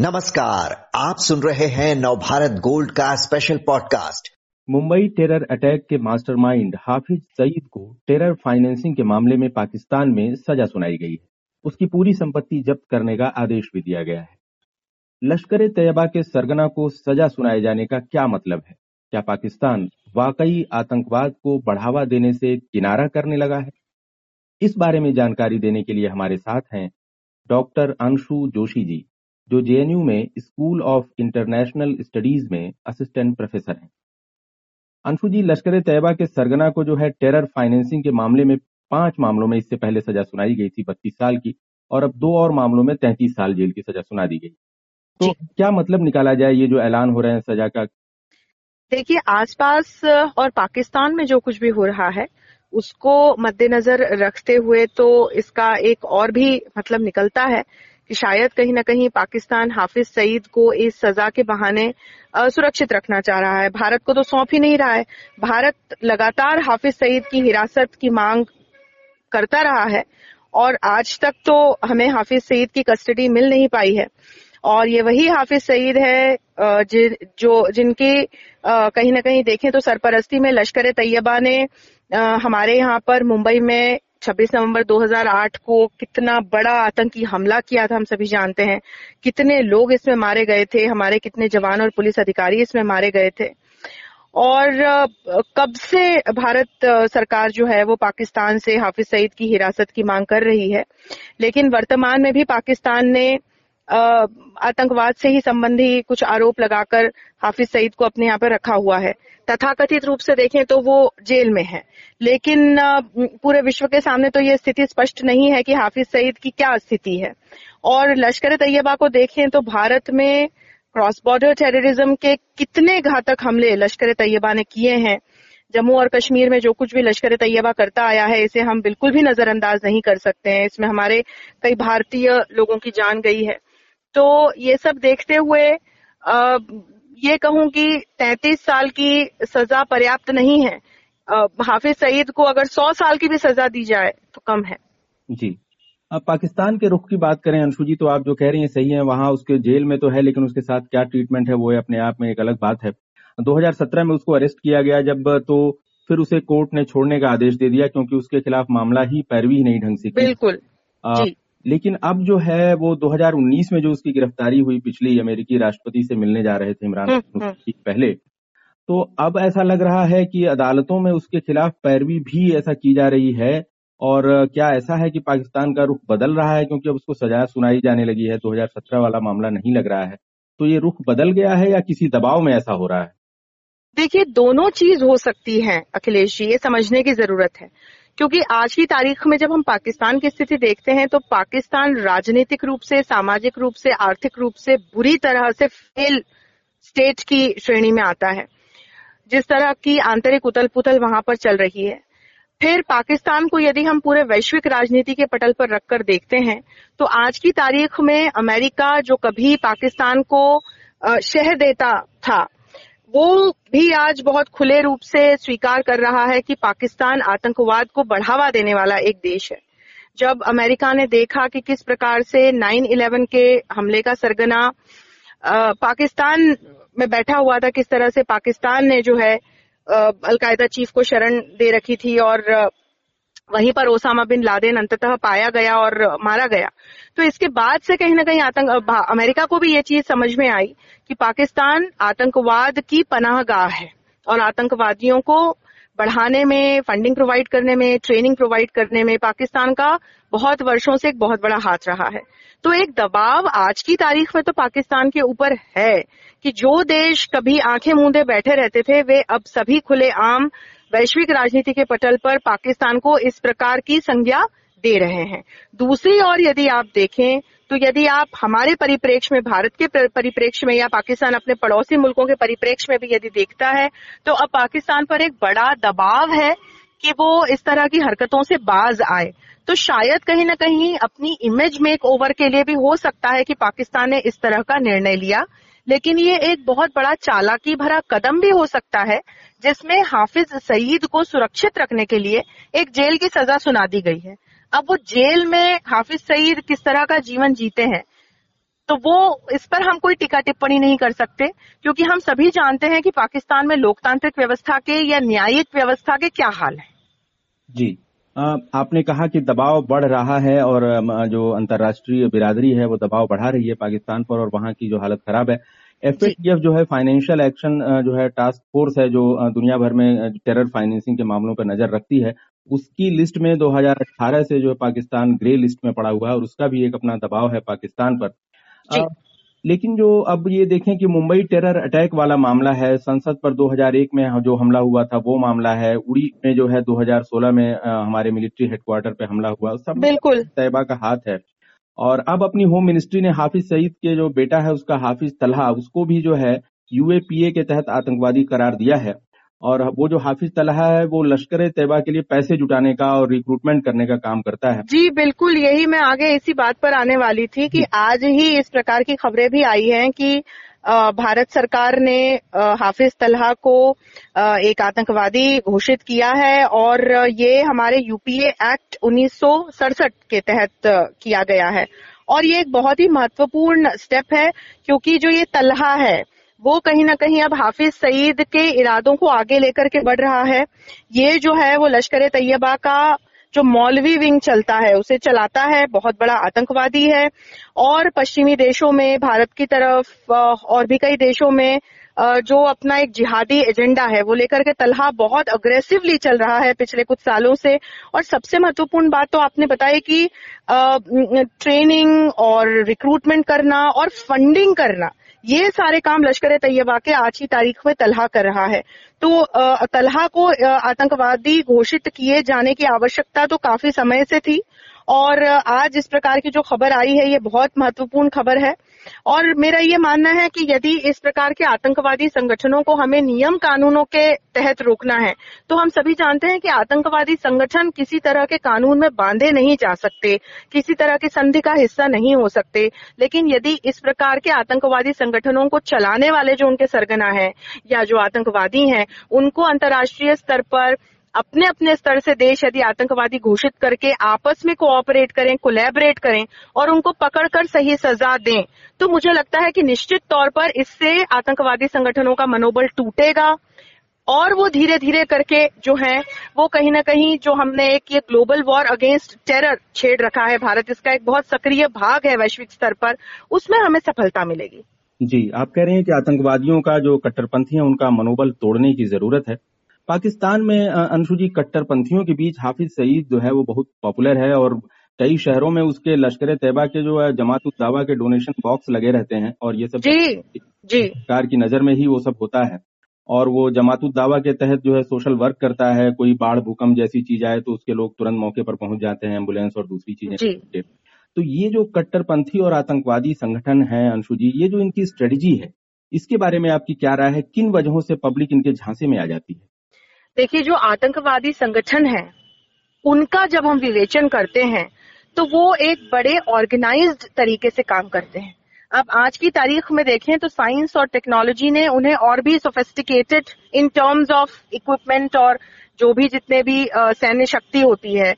नमस्कार, आप सुन रहे हैं नवभारत गोल्ड का special podcast Mumbai terror attack के मास्टरमाइंड हाफिज सईद को टेरर फाइनेंसिंग के मामले में पाकिस्तान में सजा सुनाई गई है। उसकी पूरी संपत्ति जब्त करने का आदेश भी दिया गया है। लश्कर तैयबा के सरगना को सजा सुनाए जाने का क्या मतलब है? क्या पाकिस्तान वाकई आतंकवाद को बढ़ावा देने से किनारा करने लगा है? इस बारे में जानकारी देने के लिए हमारे साथ हैं डॉक्टर अंशु जोशी जी। जो जेएनयू में स्कूल ऑफ़ इंटरनेशनल स्टडीज़ में असिस्टेंट प्रोफेसर हैं। अंशु जी लश्कर तैयबा के सरगना को जो है टेरर फाइनेंसिंग के मामले में पाँच मामलों में इससे पहले सजा सुनाई गई थी बत्तीस साल की और अब दो और मामलों में तैंतीस साल जेल की सजा सुना दी गई। तो क्या मतलब निकाला जाए ये जो ऐलान हो रहे हैं सजा का? देखिए आसपास और पाकिस्तान में जो कुछ भी हो रहा है उसको मद्देनजर रखते हुए तो इसका एक और भी मतलब निकलता है कि शायद कहीं ना कहीं पाकिस्तान हाफिज सईद को इस सजा के बहाने सुरक्षित रखना चाह रहा है। भारत को तो सौंप ही नहीं रहा है। भारत लगातार हाफिज सईद की हिरासत की मांग करता रहा है और आज तक तो हमें हाफिज सईद की कस्टडी मिल नहीं पाई है। और ये वही हाफिज सईद है जि, जो जिनकी कहीं ना कहीं देखें तो सरपरस्ती में लश्कर तैयबा ने हमारे यहाँ पर मुंबई में 26 नवंबर 2008 को कितना बड़ा आतंकी हमला किया था, हम सभी जानते हैं। कितने लोग इसमें मारे गए थे, हमारे कितने जवान और पुलिस अधिकारी इसमें मारे गए थे। और कब से भारत सरकार जो है वो पाकिस्तान से हाफिज सईद की हिरासत की मांग कर रही है? लेकिन वर्तमान में भी पाकिस्तान ने आतंकवाद से ही संबंधी कुछ आरोप लगाकर हाफिज सईद को अपने यहाँ पर रखा हुआ है। तथाकथित रूप से देखें तो वो जेल में है। लेकिन पूरे विश्व के सामने तो ये स्थिति स्पष्ट नहीं है कि हाफिज सईद की क्या स्थिति है। और लश्कर तैयबा को देखें तो भारत में क्रॉस बॉर्डर टेररिज्म के कितने घातक हमले लश्कर तैयबा ने किए हैं। जम्मू और कश्मीर में जो कुछ भी लश्कर तैयबा करता आया है, इसे हम बिल्कुल भी नजरअंदाज नहीं कर सकते हैं। इसमें हमारे कई भारतीय लोगों की जान गई है। तो ये सब देखते हुए आ, ये कहूँ कि 33 साल की सजा पर्याप्त नहीं है। हाफिज सईद को अगर 100 साल की भी सजा दी जाए तो कम है। जी। अब पाकिस्तान के रुख की बात करें अंशु जी तो आप जो कह रही हैं सही है वहाँ उसके जेल में तो है लेकिन उसके साथ क्या ट्रीटमेंट है वो अपने आप में एक अलग बात है। 2017 में उसको अरेस्ट किया गया जब तो फिर उसे कोर्ट ने छोड़ने का आदेश दे दिया क्योंकि उसके खिलाफ मामला ही पैरवी नहीं ढंग से बिल्कुल। आ, जी। लेकिन अब जो है वो 2019 में जो उसकी गिरफ्तारी हुई पिछली अमेरिकी राष्ट्रपति से मिलने जा रहे थे इमरान हम्म, हम्म। पहले तो अब ऐसा लग रहा है कि अदालतों में उसके खिलाफ पैरवी भी ऐसा की जा रही है और क्या ऐसा है कि पाकिस्तान का रुख बदल रहा है क्योंकि अब उसको सजा सुनाई जाने लगी है 2017 वाला मामला नहीं लग रहा है। तो ये रुख बदल गया है या किसी दबाव में ऐसा हो रहा है? देखिए दोनों चीज़ हो सकती है अखिलेश जी ये समझने की ज़रूरत है। क्योंकि आज की तारीख में जब हम पाकिस्तान की स्थिति देखते हैं तो पाकिस्तान राजनीतिक रूप से, सामाजिक रूप से, आर्थिक रूप से बुरी तरह से फेल स्टेट की श्रेणी में आता है। जिस तरह की आंतरिक उथल पुथल वहाँ पर चल रही है। फिर पाकिस्तान को यदि हम पूरे वैश्विक राजनीति के पटल पर रखकर देखते हैं तो आज की तारीख में अमेरिका जो कभी पाकिस्तान को शह देता था वो भी आज बहुत खुले रूप से स्वीकार कर रहा है कि पाकिस्तान आतंकवाद को बढ़ावा देने वाला एक देश है। जब अमेरिका ने देखा कि किस प्रकार से 9/11 के हमले का सरगना पाकिस्तान में बैठा हुआ था, किस तरह से पाकिस्तान ने जो है अलकायदा चीफ को शरण दे रखी थी और वहीं पर ओसामा बिन लादेन अंततः पाया गया और मारा गया। तो इसके बाद से कहीं ना कहीं आतंक अमेरिका को भी ये चीज़ समझ में आई कि पाकिस्तान आतंकवाद की पनाहगाह है और आतंकवादियों को बढ़ाने में फंडिंग प्रोवाइड करने में ट्रेनिंग प्रोवाइड करने में पाकिस्तान का बहुत वर्षों से एक बहुत बड़ा हाथ रहा है। तो एक दबाव आज की तारीख में तो पाकिस्तान के ऊपर है कि जो देश कभी आँखें मूंदे बैठे रहते थे, वे अब सभी खुले आम वैश्विक राजनीति के पटल पर पाकिस्तान को इस प्रकार की संज्ञा दे रहे हैं। दूसरी ओर यदि आप देखें तो यदि आप हमारे परिप्रेक्ष्य में, भारत के परिप्रेक्ष्य में या पाकिस्तान अपने पड़ोसी मुल्कों के परिप्रेक्ष्य में भी यदि देखता है तो अब पाकिस्तान पर एक बड़ा दबाव है कि वो इस तरह की हरकतों से बाज आए। तो शायद कहीं ना कहीं अपनी इमेज मेक ओवर के लिए भी हो सकता है कि पाकिस्तान ने इस तरह का निर्णय लिया। लेकिन ये एक बहुत बड़ा चालाकी भरा कदम भी हो सकता है, जिसमें हाफिज सईद को सुरक्षित रखने के लिए एक जेल की सजा सुना दी गई है। अब वो जेल में हाफिज सईद किस तरह का जीवन जीते हैं? तो वो इस पर हम कोई टीका टिप्पणी नहीं कर सकते क्योंकि हम सभी जानते हैं कि पाकिस्तान में लोकतांत्रिक व्यवस्था के या न्यायिक व्यवस्था के क्या हाल है। जी। आपने कहा कि दबाव बढ़ रहा है और जो अंतर्राष्ट्रीय बिरादरी है वो दबाव बढ़ा रही है पाकिस्तान पर और वहाँ की जो हालत खराब है। एफएटीएफ जो है फाइनेंशियल एक्शन जो है टास्क फोर्स है जो दुनिया भर में टेरर फाइनेंसिंग के मामलों पर नज़र रखती है। उसकी लिस्ट में 2018 से जो है पाकिस्तान ग्रे लिस्ट में पड़ा हुआ है और उसका भी एक अपना दबाव है पाकिस्तान पर। आ, लेकिन जो अब ये देखें कि मुंबई टेरर अटैक वाला मामला है संसद पर 2001 में जो हमला हुआ था वो मामला है उड़ी में जो है 2016 में हमारे मिलिट्री हेडक्वार्टर पे हमला हुआ सब बिल्कुल। तैयबा का हाथ है। और अब अपनी होम मिनिस्ट्री ने हाफिज सईद के जो बेटा है उसका हाफिज तलहा उसको भी जो है यूएपीए के तहत आतंकवादी करार दिया है। और वो जो हाफिज तलहा है वो लश्कर तैयबा के लिए पैसे जुटाने का और रिक्रूटमेंट करने का काम करता है। जी बिल्कुल यही मैं आगे इसी बात पर आने वाली थी कि आज ही इस प्रकार की खबरें भी आई हैं कि भारत सरकार ने हाफिज तलहा को एक आतंकवादी घोषित किया है और ये हमारे यूपीए एक्ट उन्नीस सौ सड़सठ के तहत किया गया है। और ये एक बहुत ही महत्वपूर्ण स्टेप है क्योंकि जो ये तलहा है वो कहीं ना कहीं अब हाफिज सईद के इरादों को आगे लेकर के बढ़ रहा है। ये जो है, वो लश्कर तैयबा का जो मौलवी विंग चलता है, उसे चलाता है, बहुत बड़ा आतंकवादी है। और पश्चिमी देशों में, भारत की तरफ़, और भी कई देशों में जो अपना एक जिहादी एजेंडा है, वो लेकर के तलहा बहुत अग्रेसिवली चल रहा है पिछले कुछ सालों से। और सबसे महत्वपूर्ण बात तो आपने बताई कि ट्रेनिंग और रिक्रूटमेंट करना और फंडिंग करना, ये सारे काम लश्कर तैयबा के आज की तारीख में तलहा कर रहा है। तो तलहा को आतंकवादी घोषित किए जाने की आवश्यकता तो काफ़ी समय से थी और आज इस प्रकार की जो खबर आई है, ये बहुत महत्वपूर्ण खबर है। और मेरा ये मानना है कि यदि इस प्रकार के आतंकवादी संगठनों को हमें नियम कानूनों के तहत रोकना है तो हम सभी जानते हैं कि आतंकवादी संगठन किसी तरह के कानून में बांधे नहीं जा सकते, किसी तरह की संधि का हिस्सा नहीं हो सकते। लेकिन यदि इस प्रकार के आतंकवादी संगठनों को चलाने वाले जो उनके सरगना है या जो आतंकवादी हैं, उनको अंतर्राष्ट्रीय स्तर पर अपने अपने स्तर से देश यदि आतंकवादी घोषित करके आपस में कोऑपरेट करें कोलैबोरेट करें और उनको पकड़कर सही सजा दें तो मुझे लगता है कि निश्चित तौर पर इससे आतंकवादी संगठनों का मनोबल टूटेगा। और वो धीरे धीरे करके जो है, वो कहीं ना कहीं जो हमने एक ये ग्लोबल वॉर अगेंस्ट टेरर छेड़ रखा है भारत, इसका एक बहुत सक्रिय भाग है वैश्विक स्तर पर, उसमें हमें सफलता मिलेगी। जी, आप कह रहे हैं कि आतंकवादियों का जो कट्टरपंथी है, उनका मनोबल तोड़ने की ज़रूरत है। पाकिस्तान में अंशु जी कट्टरपंथियों के बीच हाफिज सईद जो है वो बहुत पॉपुलर है और कई शहरों में उसके लश्कर तैयबा के जो है जमात दावा के डोनेशन बॉक्स लगे रहते हैं और ये सब जी जी। सरकार की नज़र में ही वो सब होता है। और वो जमात दावा के तहत जो है सोशल वर्क करता है कोई बाढ़ भूकंप जैसी चीज़ आए तो उसके लोग तुरंत मौके पर पहुँच जाते हैं एंबुलेंस और दूसरी चीज़ें तो ये जो कट्टरपंथी और आतंकवादी संगठन है अंशु जी ये जो इनकी स्ट्रेटजी है इसके बारे में आपकी क्या राय है? किन वजहों से पब्लिक इनके झांसे में आ जाती है? देखिए, जो आतंकवादी संगठन है, उनका जब हम विवेचन करते हैं तो वो एक बड़े ऑर्गेनाइज्ड तरीके से काम करते हैं। अब आज की तारीख में देखें तो साइंस और टेक्नोलॉजी ने उन्हें और भी sophisticated in terms of equipment और जो भी जितने भी सैन्य शक्ति होती है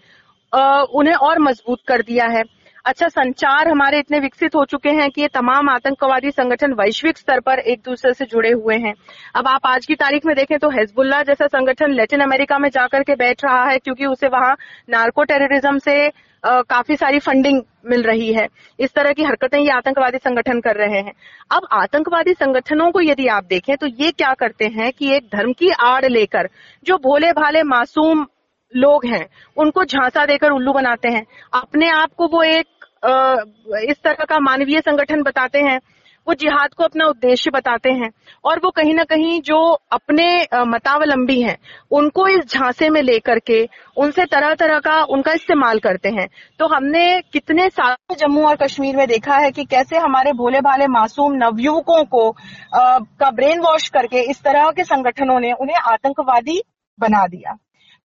उन्हें और मज़बूत कर दिया है। अच्छा संचार हमारे इतने विकसित हो चुके हैं कि ये तमाम आतंकवादी संगठन वैश्विक स्तर पर एक दूसरे से जुड़े हुए हैं। अब आप आज की तारीख में देखें तो हेजबुल्ला जैसा संगठन लेटिन अमेरिका में जाकर के बैठ रहा है क्योंकि उसे वहाँ नार्को टेररिज्म से आ, काफ़ी सारी फंडिंग मिल रही है। इस तरह की हरकतें ये आतंकवादी संगठन कर रहे हैं। अब आतंकवादी संगठनों को यदि आप देखें तो ये क्या करते हैं कि एक धर्म की आड़ लेकर जो भोले भाले मासूम लोग हैं उनको झांसा देकर उल्लू बनाते हैं। अपने आप को वो एक इस तरह का मानवीय संगठन बताते हैं वो जिहाद को अपना उद्देश्य बताते हैं और वो कहीं ना कहीं जो अपने मतावलंबी हैं उनको इस झांसे में लेकर के उनसे तरह तरह का उनका इस्तेमाल करते हैं। तो हमने कितने साल जम्मू और कश्मीर में देखा है कि कैसे हमारे भोले भाले मासूम नवयुवकों को आ, का ब्रेन वॉश करके इस तरह के संगठनों ने उन्हें आतंकवादी बना दिया।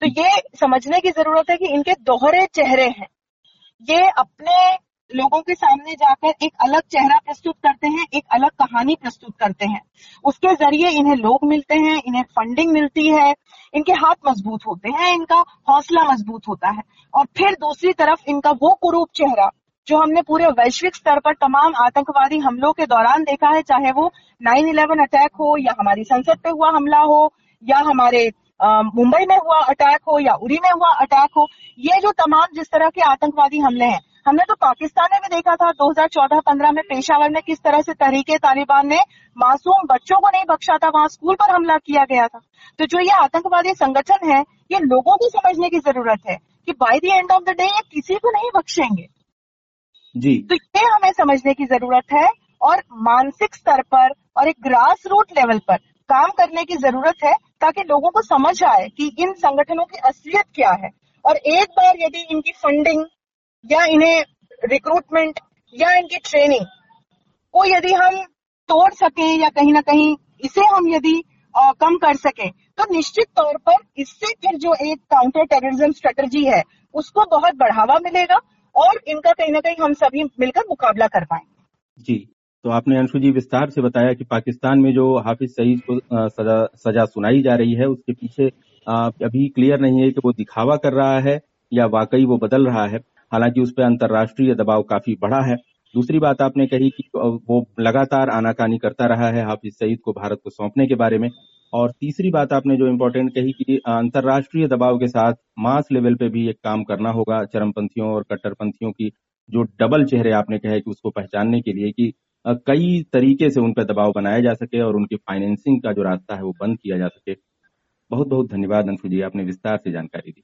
तो ये समझने की ज़रूरत है कि इनके दोहरे चेहरे हैं। ये अपने लोगों के सामने जाकर एक अलग चेहरा प्रस्तुत करते हैं, एक अलग कहानी प्रस्तुत करते हैं। उसके ज़रिए इन्हें लोग मिलते हैं, इन्हें फंडिंग मिलती है, इनके हाथ मज़बूत होते हैं, इनका हौसला मज़बूत होता है। और फिर दूसरी तरफ़ इनका वो कुरूप चेहरा, जो हमने पूरे वैश्विक स्तर पर तमाम आतंकवादी हमलों के दौरान देखा है, चाहे वो 9/11 अटैक हो, या हमारी संसद पे हुआ हमला हो, या हमारे मुंबई में हुआ अटैक हो, या उरी में हुआ अटैक हो, ये जो तमाम जिस तरह के आतंकवादी हमले हैं हमने तो पाकिस्तान में भी देखा था 2014-15 में पेशावर में किस तरह से तहरीके तालिबान ने मासूम बच्चों को नहीं बख्शा था वहाँ स्कूल पर हमला किया गया था। तो जो ये आतंकवादी संगठन है ये लोगों को समझने की ज़रूरत है कि by the end of the day ये किसी को नहीं बख्शेंगे। जी। तो ये हमें समझने की ज़रूरत है और मानसिक स्तर पर और एक ग्रास रूट लेवल पर काम करने की ज़रूरत है ताकि लोगों को समझ आए कि इन संगठनों की असलियत क्या है। और एक बार यदि इनकी फंडिंग या इन्हें रिक्रूटमेंट या इनकी ट्रेनिंग को यदि हम तोड़ सके या कहीं ना कहीं इसे हम यदि आ, कम कर सके तो निश्चित तौर पर इससे फिर जो एक काउंटर टेररिज्म स्ट्रेटजी है उसको बहुत बढ़ावा मिलेगा और इनका कहीं ना कहीं हम सभी मिलकर मुकाबला कर पाएँगे। जी तो आपने अंशु जी विस्तार से बताया कि पाकिस्तान में जो हाफिज सईद को सजा सजा सुनाई जा रही है उसके पीछे अभी क्लियर नहीं है कि वो दिखावा कर रहा है या वाकई वो बदल रहा है। हालाँकि उस पर अंतर्राष्ट्रीय दबाव काफ़ी बढ़ा है। दूसरी बात आपने कही कि वो लगातार आनाकानी करता रहा है हाफिज सईद को भारत को सौंपने के बारे में। और तीसरी बात आपने जो इम्पोर्टेंट कही कि अंतर्राष्ट्रीय दबाव के साथ मास लेवल पे भी एक काम करना होगा चरमपंथियों और कट्टरपंथियों की। जो डबल चेहरे आपने कहे कि उसको पहचानने के लिए कि कई तरीके से उन पर दबाव बनाया जा सके और उनकी फाइनेंसिंग का जो रास्ता है वो बंद किया जा सके। बहुत बहुत धन्यवाद अंशु जी, आपने विस्तार से जानकारी दी।